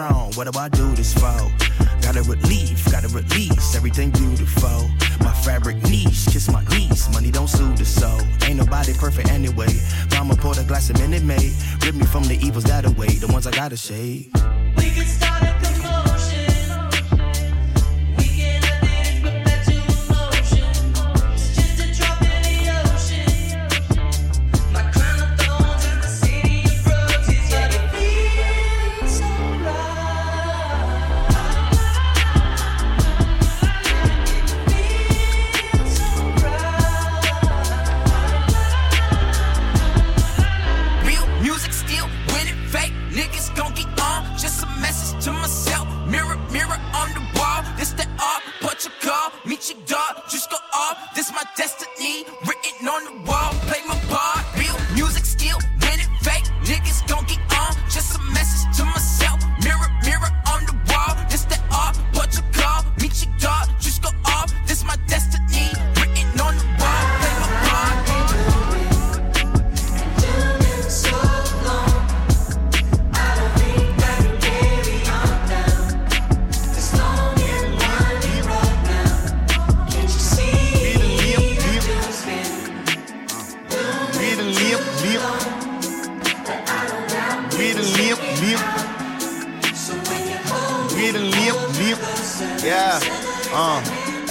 strong. What do I do this for? Gotta relieve, gotta release everything beautiful. My fabric niche, kiss my knees. Money don't soothe the soul. Ain't nobody perfect anyway. Mama poured a glass of Minute Maid. Rip me from the evils that away, the ones I gotta shade. We can start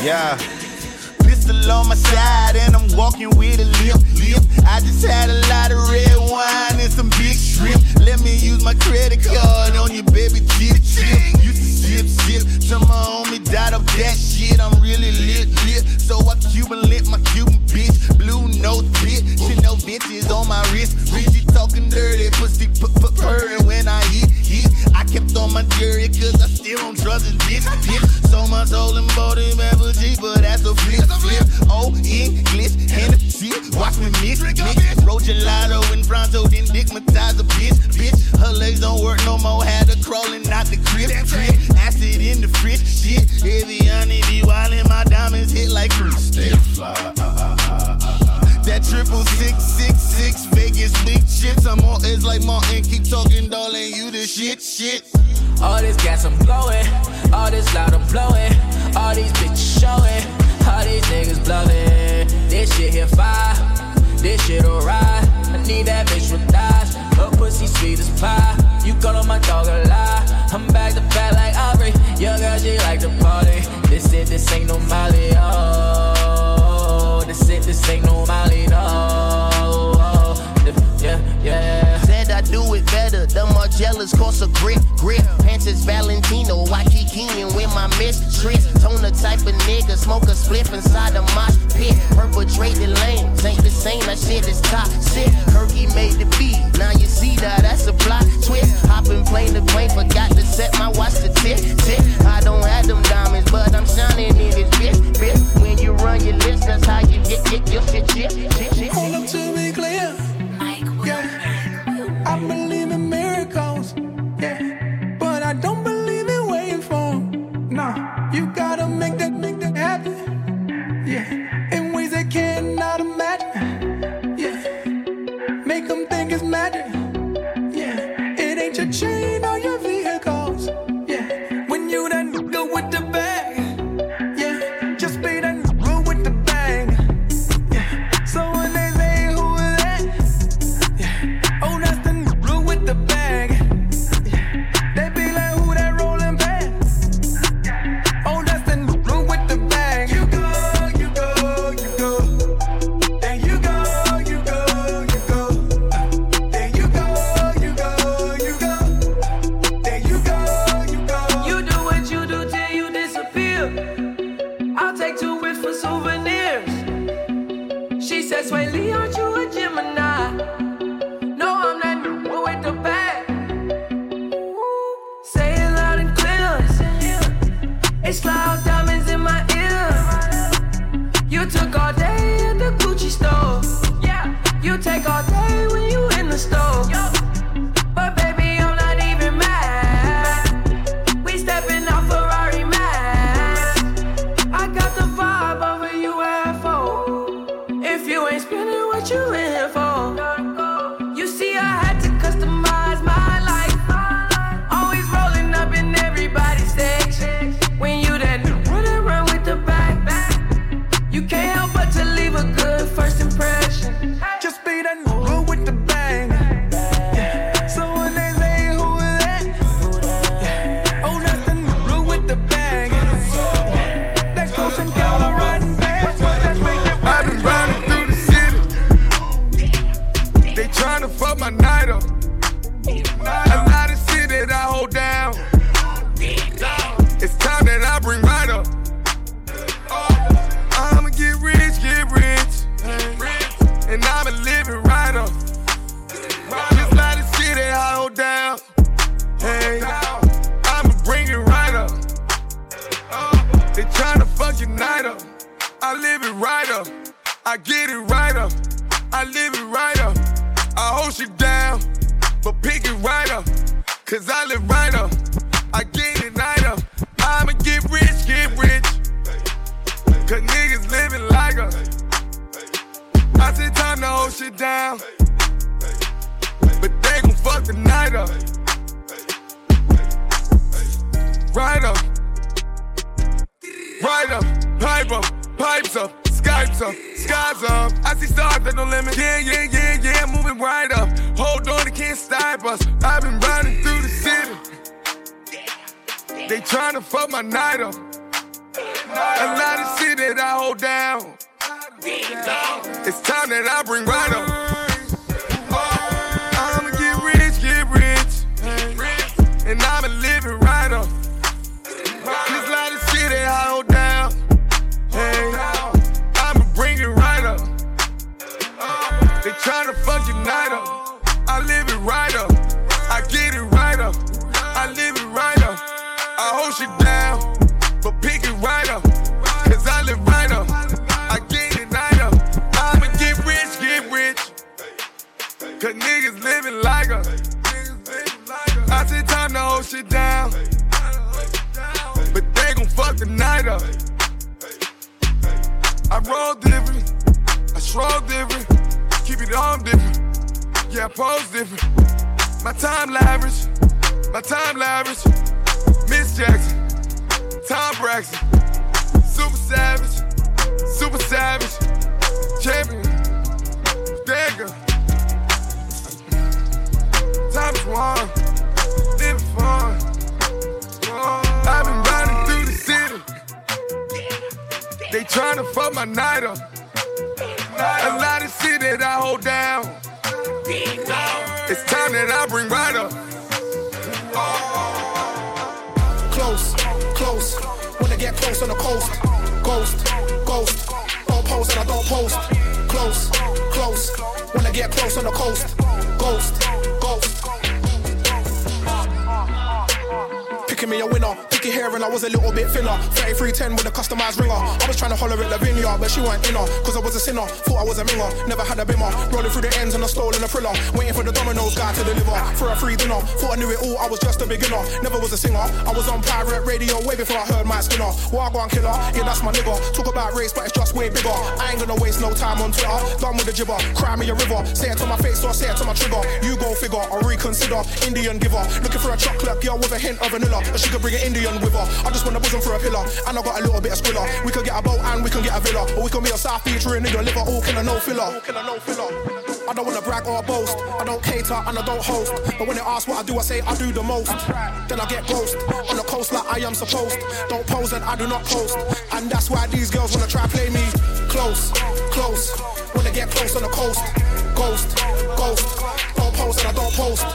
Yeah. Pistol on my side and I'm walking with a limp, limp. I just had a lot of red wine and some big shrimp. Let me use my credit card on your baby dip chip. Used to sip sip, some my homie died of that shit. I'm really lit lit, so I Cuban lit my Cuban bitch. Blue nose bitch, she no bitches on my wrist. Reggie talking dirty, pussy p p purring my jury, cause I still on drugs and bitch. bitch. Sold my soul and bought him never G, but that's a flip. flip. Oh, English, Hennessy, watch me mix. mix. Roll gelato and pronto, then digmatize a bitch. Bitch, her legs don't work no more, had her crawling out the crib. crib. Acid in the fridge, shit. Heavy on it, be wildin', my diamonds hit like cruise. Stay fly, uh, uh, uh, uh. That triple six six six Vegas big chips. I'm on edge like Martin. Keep talking, darling. You the shit, shit. All this gas I'm blowing, all this loud I'm blowing, all these bitches showing, all these niggas blowing. This shit here fire, this shit alright. I need that bitch with thighs, her pussy sweet as pie. You callin' my dog a lie. I'm back to back like Aubrey. Your girl she like to party. This it, this ain't no Molly. Oh, this it, this ain't no Molly. No, oh, oh. yeah, yeah. I do it better. The Margielas cost a grip, grip. Pants is Valentino, Waikiki and with my mistress. Tone the type of nigga, smoke a spliff inside the mosh pit. Perpetrated lanes, ain't the same, that shit is toxic. Kirky made the beat, now you see that, that's a plot twist. Hopping plane to plane, forgot to set my watch to tick, tick. I don't have them diamonds, but I'm shining in this bitch, bitch. When you run your list, that's how you get, get your shit, shit, shit. Hold up to be clear. Right up. I live it right up. I hold you down, but pick it right up. Cause I live right up. I get it right up. I'ma get rich, get rich. Cause niggas living like us. I said time to hold shit down. But they gon' fuck the night up. Right up. Right up. Pipe up. Pipes up. Skypes up. Skies up. I see stars at no limit. Yeah, yeah, yeah, yeah. Moving right up. Hold on, they can't stop us. I've been riding through the city. They tryna fuck my night up. A lot of shit that I hold down. It's time that I bring right up. Tryna fuck your night up. I live it right up. I get it right up. I live it right up. I hold shit down, but pick it right up. Cause I live right up. I get it right up. I'ma get rich, get rich. Cause niggas living like us. I said time to hold shit down. But they gon' fuck the night up. I roll different. I stroll different. Keep it on different. Yeah, I pose different. My time lavish. My time lavish. Miss Jackson. Toni Braxton. Super savage. Super savage. Champion. Dagger. Time is one. Living fun. I've been riding through the city. They tryna fuck my night up. A lot of shit that I hold down. It's time that I bring right up. Close, close. When I get close on the coast, ghost, ghost. Don't pose and I don't post. Close, close. When I get close on the coast, ghost, ghost. Picking me a winner, hair and I was a little bit thinner. 3310 with a customized ringer. I was trying to holler at Lavinia, but she weren't in her. Cause I was a sinner, thought I was a minger. Never had a bimmer. Rolling through the ends and I stole in a thriller. Waiting for the Domino's guy to deliver. For a free dinner, thought I knew it all, I was just a beginner. Never was a singer. I was on pirate radio way before I heard my skinner. Wagwan killer, yeah, that's my nigga. Talk about race, but it's just way bigger. I ain't gonna waste no time on Twitter. Done with the jibber, cry me a river. Say it to my face or say it to my trigger. You go figure, I'll reconsider. Indian giver, looking for a chocolate girl with a hint of vanilla. But she could bring an Indian I just want a bosom for a pillar, and I got a little bit of squiller. We could get a boat and we can get a villa, or we can be a South featuring in your liver. All can a no filler. Can. I don't wanna brag or boast. I don't cater and I don't host. But when they ask what I do, I say I do the most. Then I get ghost on the coast like I am supposed. Don't pose and I do not post. And that's why these girls wanna try play me close, close. They get close on the coast, ghost, ghost. Pose and I don't post.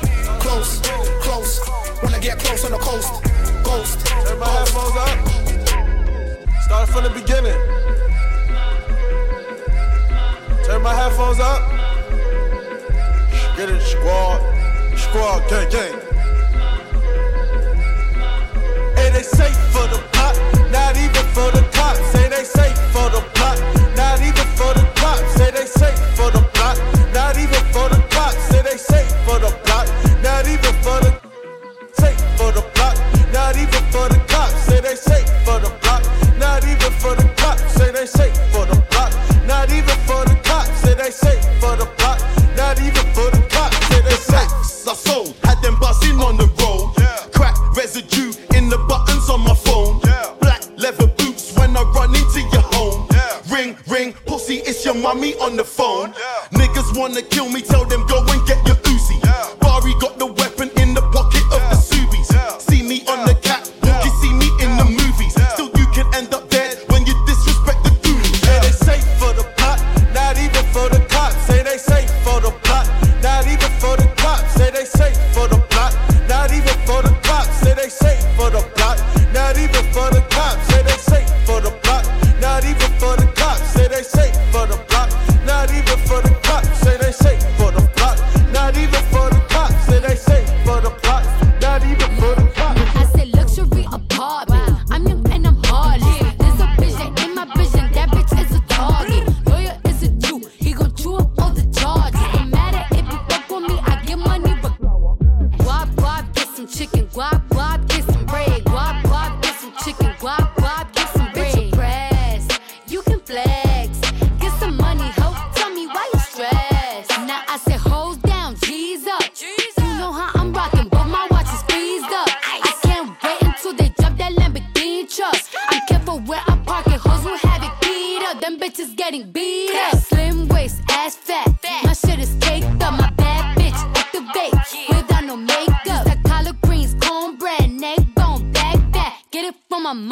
Close, close. I get close on the coast, ghost. Turn my headphones up. Start from the beginning. Turn my headphones up. Get it, squad. Squad, gang, gang.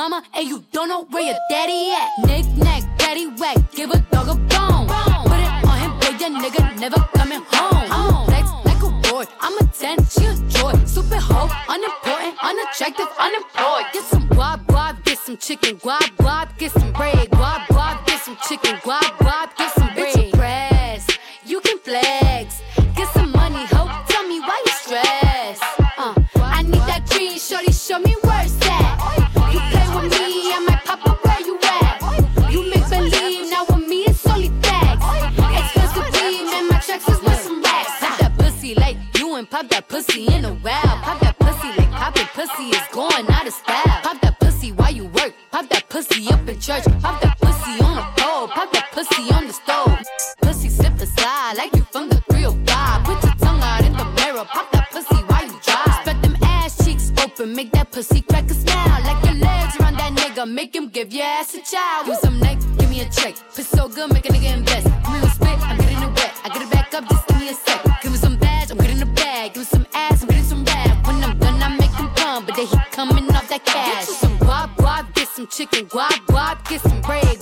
mama and you don't know where your daddy at. Nick nack, daddy whack, give a dog a bone. Put it on him, but nigga never coming home. I'm flex like a boy, I'm a 10, she a joy. Super hoe, unimportant, unattractive, unemployed. Get some guap guap, get some chicken guap guap, get some bread guap guap, get some chicken guap guap, get make him give your ass a child. Use some neck, give me a check. Piss so good, make a nigga invest. Give me no spit, I'm getting it wet. I get it back up, just give me a sec. Give me some badge, I'm getting a bag. Give me some ass, I'm getting some rap. When I'm done, I make him come, but then he coming off that cash. Get you some guap, guap, get some chicken, guap, guap, get some bread.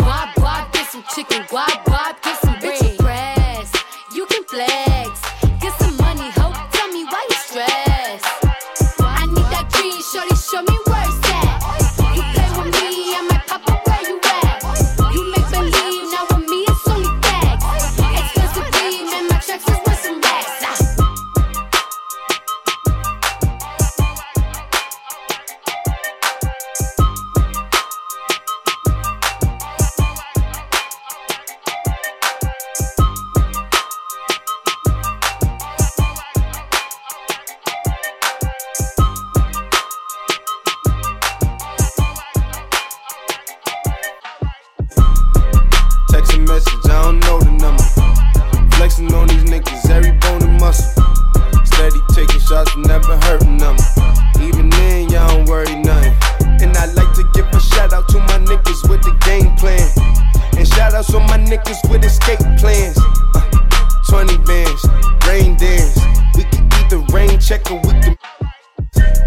niggas with escape plans. Uh, 20 bands, rain dance. We can either rain checker we can.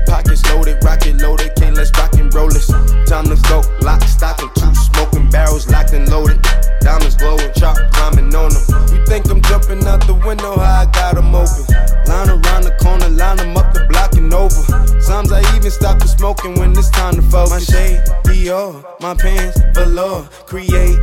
Pockets loaded, rocket loaded, can't let's rock and roll this. Time to go, lock, stock, and two smoking barrels locked and loaded. Diamonds glowing, chop climbing on them. You think I'm jumping out the window, how I got them open. Line around the corner, line them up the block and over. Sometimes I even stop the smoking when it's time to focus. My shade, Dior, my pants, below. Create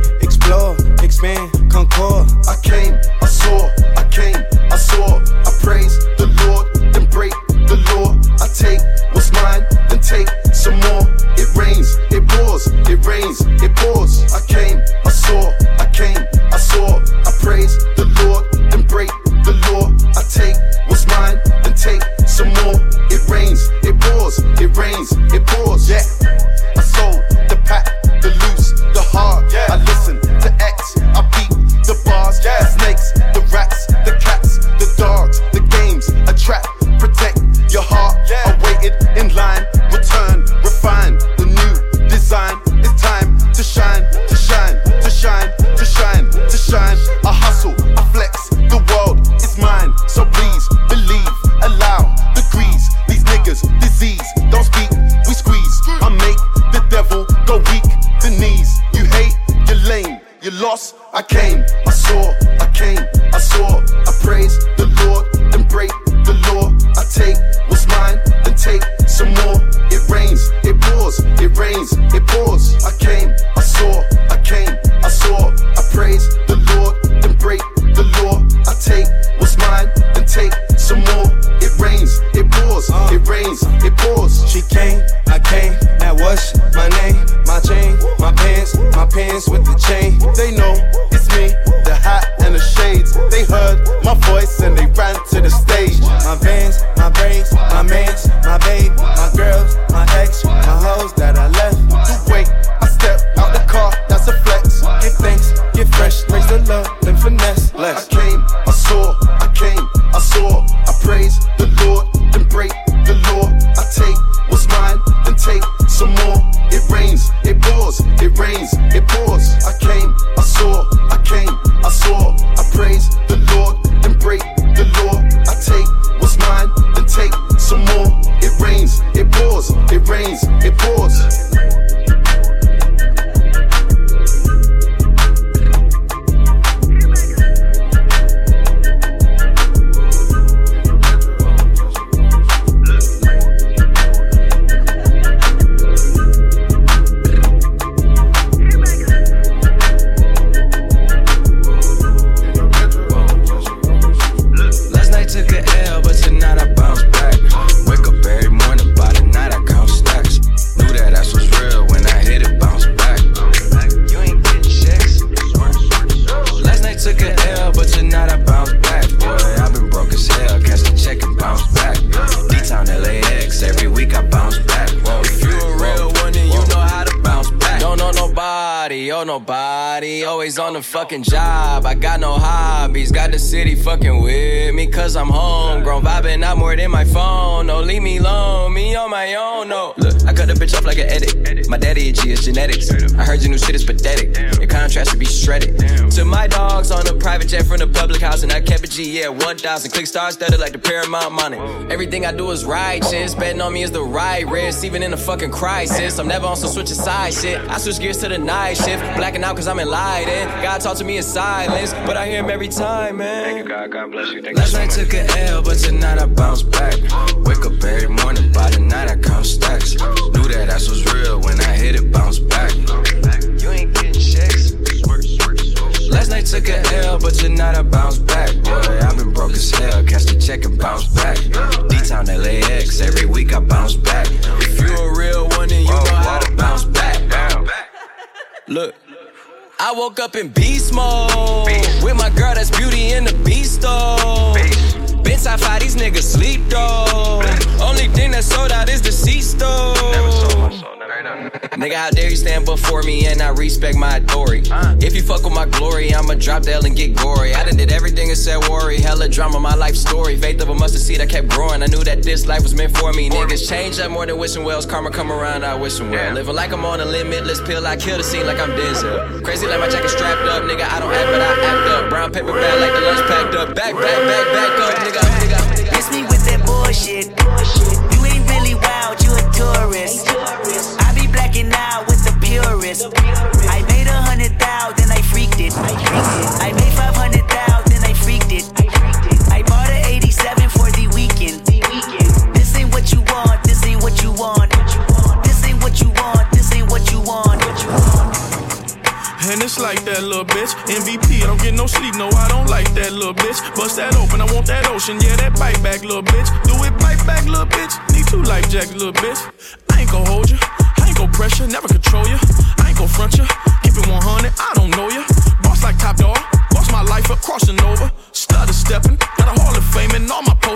nobody, always on the fucking job. I got no hobbies, got the city fucking with me, cause I'm homegrown. Vibing out more than my phone. No, leave me alone, me on my own, no. I cut the bitch off like an edit. My daddy a G, it's genetics. I heard your new shit is pathetic. Your contrast should be shredded. To my dogs on a private jet from the public house, and I kept a G, yeah, 1,000. Click stars studded like the Paramount money. Everything I do is righteous. Betting on me is the right risk, even in a fucking crisis. I'm never on some switching side shit. I switch gears to the night shift. Blacking out cause I'm enlightened. God talk to me in silence, but I hear him every time, man. Thank you, God. God bless you. Thank Last you so night much. took an L, but tonight I bounce back. Wake up every morning, by the night I count stacks. Knew that ass was real when I hit it, bounce back. You ain't getting checks. Last night took an L, but tonight I bounce back. Boy, I've been broke as hell, catch the check and bounce back. D-Town LAX, every week I bounce back. If you a real one, then you know how to bounce back. Look. I woke up in beast mode with my girl that's beauty in the beast though. Been top five, these niggas sleep though. Only thing that sold out is the seat though. Nigga, how dare you stand before me and I respect my authority? If you fuck with my glory, I'ma drop the L and get gory. I done did everything and said worry. Hella drama, my life story. Faith of a mustard seed, I kept growing. I knew that this life was meant for me. Niggas change up more than wishing wells. Karma come around, I wish them well. Living like I'm on a limitless pill, I kill the scene like I'm Denzel. Crazy like my jacket strapped up, nigga. I don't act, but I act up. Brown paper bag like the lunch packed up. Back, back, back, back up, nigga, nigga. Miss me with that bullshit. You ain't really wild, you a tourist. Blacking out with the purist. I made a hundred thou, then I freaked it. I made five hundred thou, then I freaked it. I bought a 87 for the weekend. This ain't what you want, this ain't what you want. This ain't what you want, this ain't what you want. And it's like that little bitch. MVP, I don't get no sleep, no, I don't like that little bitch. Bust that open, I want that ocean, yeah, that bite back, little bitch. Do it bite back, little bitch. Need two life jacks, little bitch. I ain't gon' hold you, pressure, never control you. I ain't gon' front you, keep it 100, I don't know you.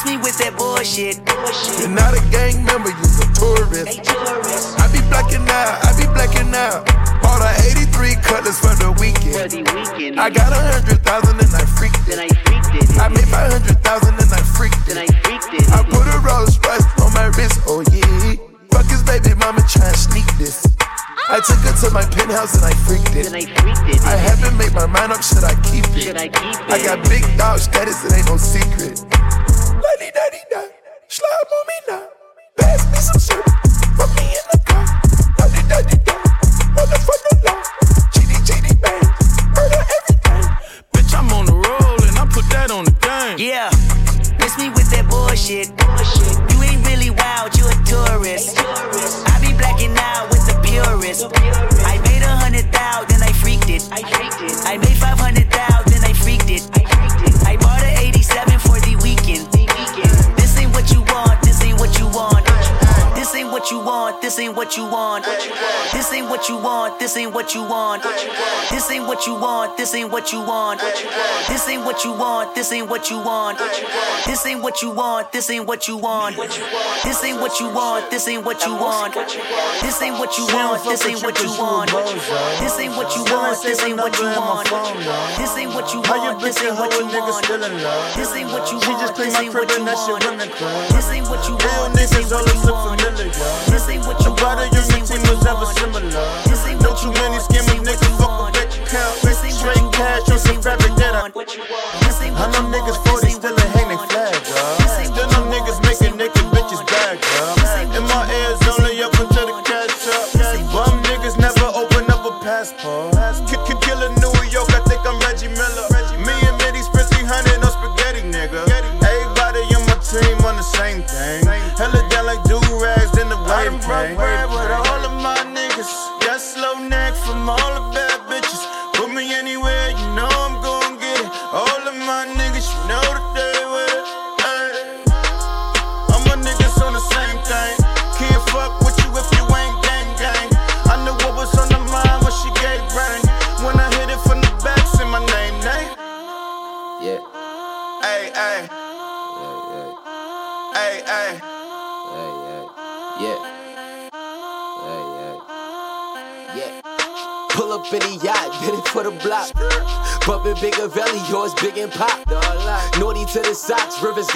Miss me with that bullshit. You're not a gang member, you're a tourist. I be blacking out, I be blacking out. Bought a 83 cutlass for the weekend. I got a hundred thousand and I freaked it. I made five hundred thousand and I freaked it. I put a Rolls Royce on my wrist, oh yeah. Fuck his baby mama try and sneak this. I took her to my penthouse and I freaked it. I haven't made my mind up, should I keep it? I got big dog status, it ain't no secret. Lady daddy you want, this ain't what you want. This ain't what you want, this ain't what you want. This ain't what you want, this ain't what you want. This ain't what you want, this ain't what you want. This ain't what you want, this ain't what you want. This ain't what you want, this ain't what you want. This ain't what you want, this ain't what you want. This ain't what you want, this ain't what you want. This ain't what you want, this ain't what you want. This ain't what you want, this ain't what you want. This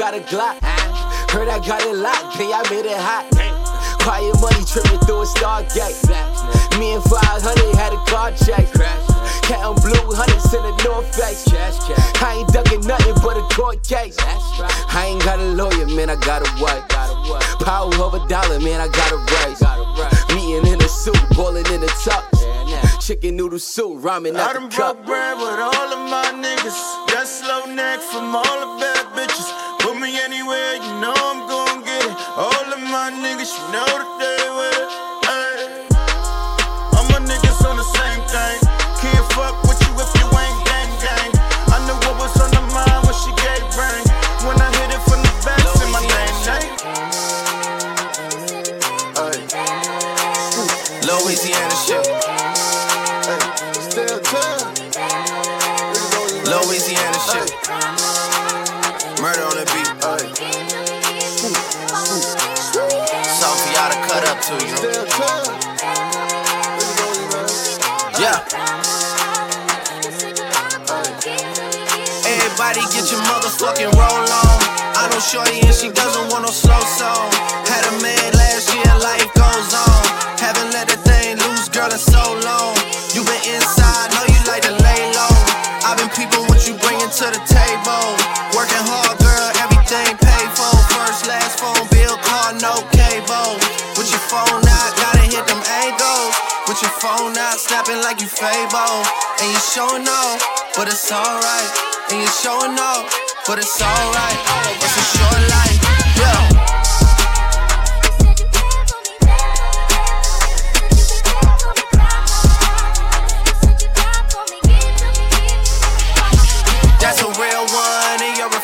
got a Glock. Heard I got it locked, hey, I made it hot. Quiet money tripping through a Stargate. Me and 500 had a car check. Counting blue hundreds in the North Face. I ain't ducking nothing but a court case. I ain't got a lawyer, man, I got a wife. Power of a dollar, man, I got a raise. Meeting in a suit, ballin' in the top. Chicken noodle soup, ramen I out done the cup. broke bread with all of my niggas. Got slow neck from all the bad niggas, you know that to cut up you? Yeah. Everybody get your motherfucking roll on. I know Shorty and she doesn't want no slow song. Had a man last year, life goes on. Haven't let the thing loose, girl, in so long. You been inside, know you like to lay low. I've been peeping what you bringing to the table. Like you Fable. And you showing off, but it's alright. And you showing off, but it's alright. It's a short life, yeah.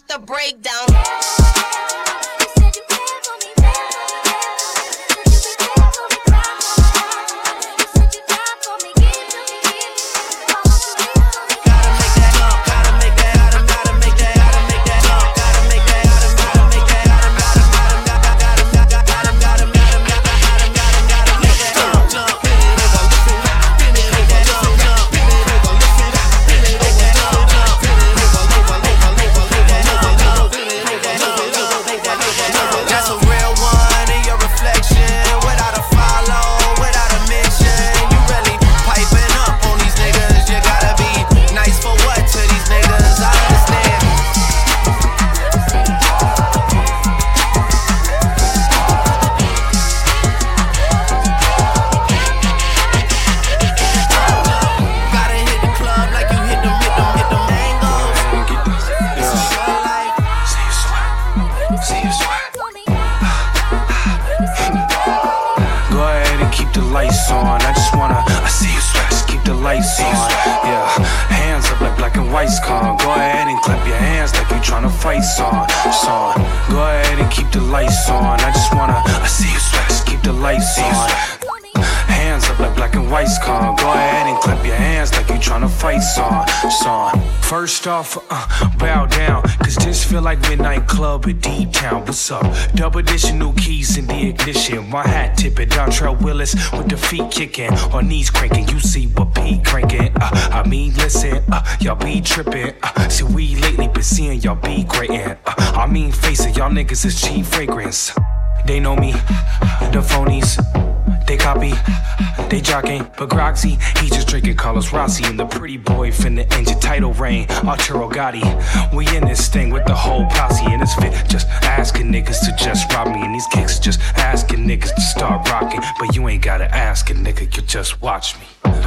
The breakdown. Off, uh, bow down, cause this feel like midnight club at D Town. What's up? Double edition, new keys in the ignition. My hat tipping, Dontrelle Willis with the feet kicking, or knees cranking. You see what Pete cranking? Uh, I mean, listen, uh, y'all be tripping. Uh, see, we lately been seeing y'all be grating. Uh, I mean, face it, y'all niggas is cheap fragrance. They know me, the phonies. They copy, they jogging, but Groxy, he just drinking Carlos Rossi and the pretty boy finna engine title reign. Arturo Gatti, we in this thing with the whole posse and it's fit. Just asking niggas to just rob me and these kicks just asking niggas to start rocking. But you ain't gotta ask a nigga, you just watch me.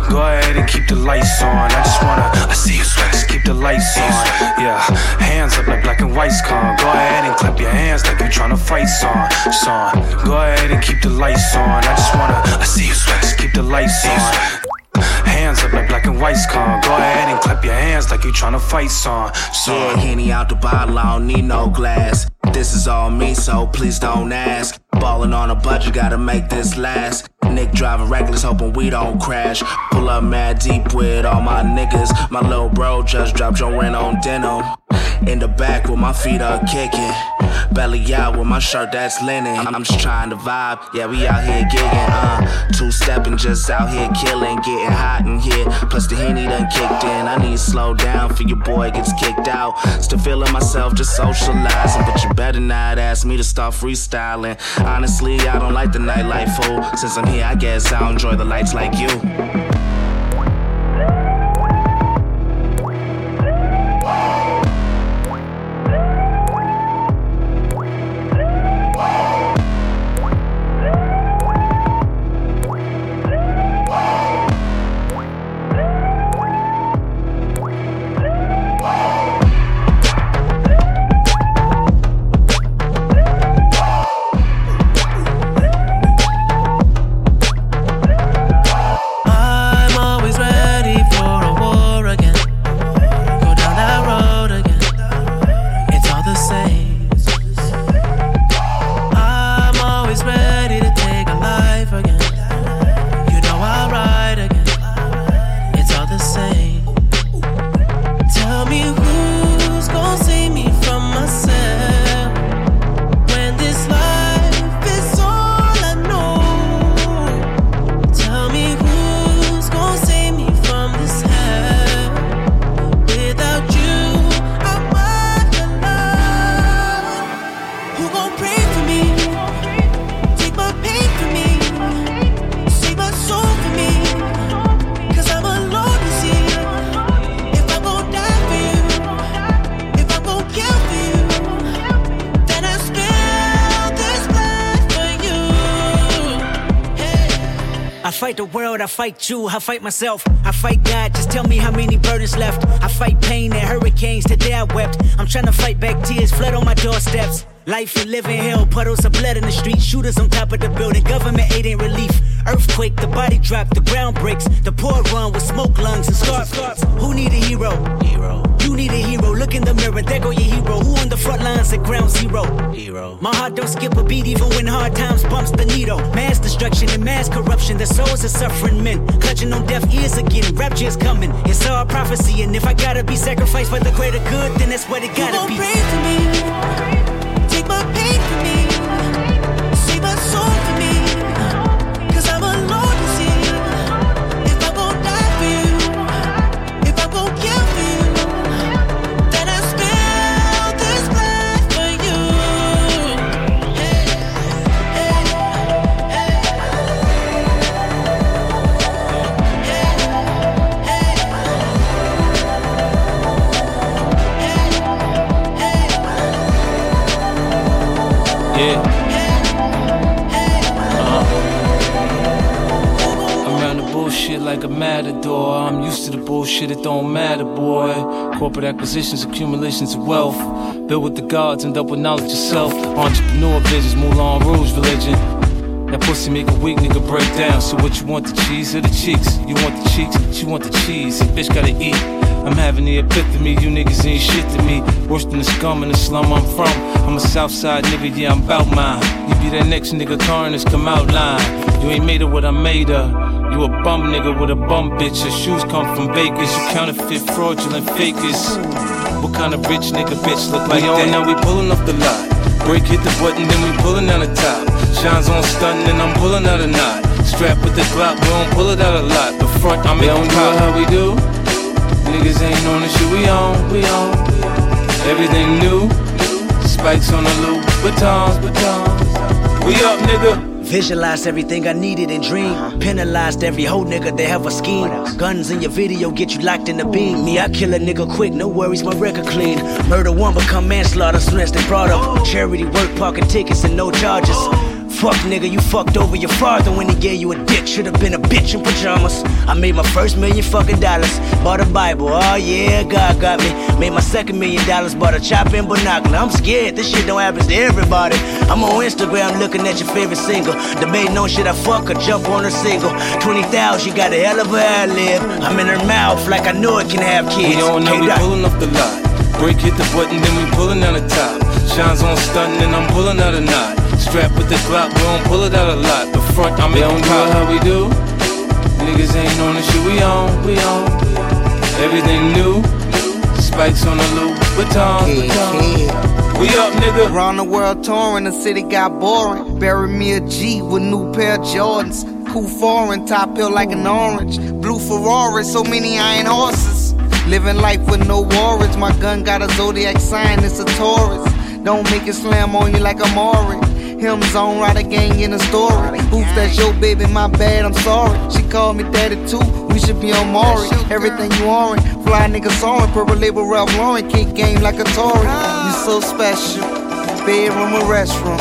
Go ahead and keep the lights on. I just wanna, I see you sweat, just keep the lights on. Yeah, hands up like black and white's con. Go ahead and clap your hands like you tryna fight song. Song. Go ahead and keep the lights on. I just wanna, I see you sweat, just keep the lights on. Hands up like black and white's con. Go ahead and clap your hands like you tryna fight song. song. Yeah, Henny out the bottle, I don't need no glass. This is all me, so please don't ask. Ballin' on a budget, gotta make this last. Nick driving reckless, hoping we don't crash. Pull up mad deep with all my niggas. My little bro just dropped your rent on denim. In the back with my feet up kicking. Belly out with my shirt that's linen. I'm just trying to vibe. Yeah, we out here gigging. Uh, two stepping, just out here killing. Getting hot in here. Plus the henny done kicked in. I need to slow down for your boy gets kicked out. Still feeling myself, just socializing. But you better not ask me to start freestyling. Honestly, I don't like the nightlife fool. Since I'm here, I guess I'll enjoy the lights like you. Fight you, I fight myself. I fight God, just tell me how many burdens left. I fight pain and hurricanes, today I wept. I'm trying to fight back tears, flood on my doorsteps. Life and living hell, puddles of blood in the street, shooters on top of the building, government aid ain't relief. Earthquake, the body drop, the ground breaks, the poor run with smoke lungs and scars. Who need a hero? Hero. You need a hero. Look in the mirror, there go your front lines at ground zero? Hero. My heart don't skip a beat even when hard times bumps the needle. Mass destruction and mass corruption. The souls of suffering men. Clutching on deaf ears again. Rapture is coming. It's all prophecy. And if I gotta be sacrificed for the greater good, then that's what it gotta be. Pray for me. Take my pain for me. Like a matador. I'm used to the bullshit, it don't matter, boy. Corporate acquisitions, accumulations of wealth. Built with the gods end up with knowledge yourself. Entrepreneur visions, Moulin Rouge religion. That pussy make a weak nigga break down. So what you want, the cheese or the cheeks? You want the cheeks, she want the cheese. And bitch gotta eat. I'm having the epiphany, you niggas ain't shit to me. Worse than the scum in the slum I'm from. I'm a Southside nigga, yeah, I'm bout mine. You be that next nigga, Carnage, come out line. You ain't made of what I made of. You a bum nigga with a bum bitch. Your shoes come from bakers. You counterfeit, fraudulent fakers. What kind of rich nigga bitch look like we on now, we pulling off the lot. Break hit the button, then we pulling down the top. Shines on stunting, and I'm pulling out a knot. Strap with the Glock, we don't pull it out a lot. The front, I'm in pop. how we do. Niggas ain't on the shit we on, we on. Everything new. Spikes on the loop, batons, batons. We up, nigga. Visualized everything I needed and dreamed. Uh-huh. Penalized every whole nigga that have a scheme. Guns in your video get you locked in the beam. Me, I kill a nigga quick, no worries, my record clean. Murder one become manslaughter, stress they brought up. Charity work, parking tickets, and no charges. Fuck nigga, you fucked over your father when he gave you a dick. Should've been a bitch in pajamas. I made my first million fucking dollars. Bought a Bible, oh yeah, God got me. Made my second million dollars, bought a chop and binocular. I'm scared, this shit don't happen to everybody. I'm on Instagram looking at your favorite single. Debating on shit I fuck or jump on her single. 20,000, she got a hell of a ad lib. I'm in her mouth like I know it can have kids. We don't know we pulling off the lot. Break hit the button, then we pulling out the top. Shines on stunting, and I'm pulling out a knot. Strapped with the Glock, we don't pull it out a lot. The front, I'm in don't do how we do. Niggas ain't on the shit we on, we on. Everything new. Spikes on the loop, batons, batons. We up, nigga. Around the world touring, the city got boring. Bury me a G with new pair of Jordans. Cool foreign, top hill like an orange. Blue Ferrari, so many iron horses. Living life with no worries. My gun got a zodiac sign, it's a Taurus. Don't make it slam on you like a Maury. Him on, ride a gang in a story. Oof, that's your baby, my bad, I'm sorry. She called me daddy too, we should be on Maury. Everything you orange, fly nigga soaring. Purple label Ralph Lauren, kick game like a Tory. You so special, bedroom or restroom.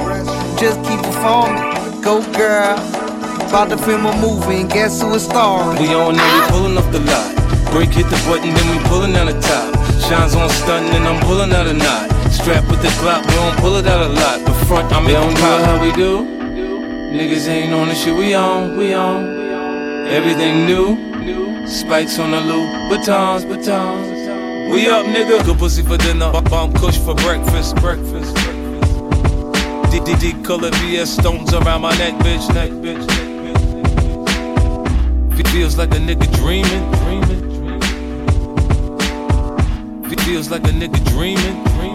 Just keep performing, go girl. About to film a movie and guess who is starring? We on there, we pulling off the lot. Break hit the button, then we pulling down the top. Shines on stunting, and I'm pulling out a knot. Strapped with the Glock, we don't pull it out a lot. The front, I'm in don't do how we do. Niggas ain't on the shit we on, we on. Everything new. Spikes on the loop, batons, batons. We up, nigga. Good pussy for dinner, bomb kush for breakfast, breakfast. DDD color VS stones around my neck, bitch, neck, bitch, bitch. Feels like a nigga dreaming, dreaming, dreaming. Feels like a nigga dreaming, dreaming.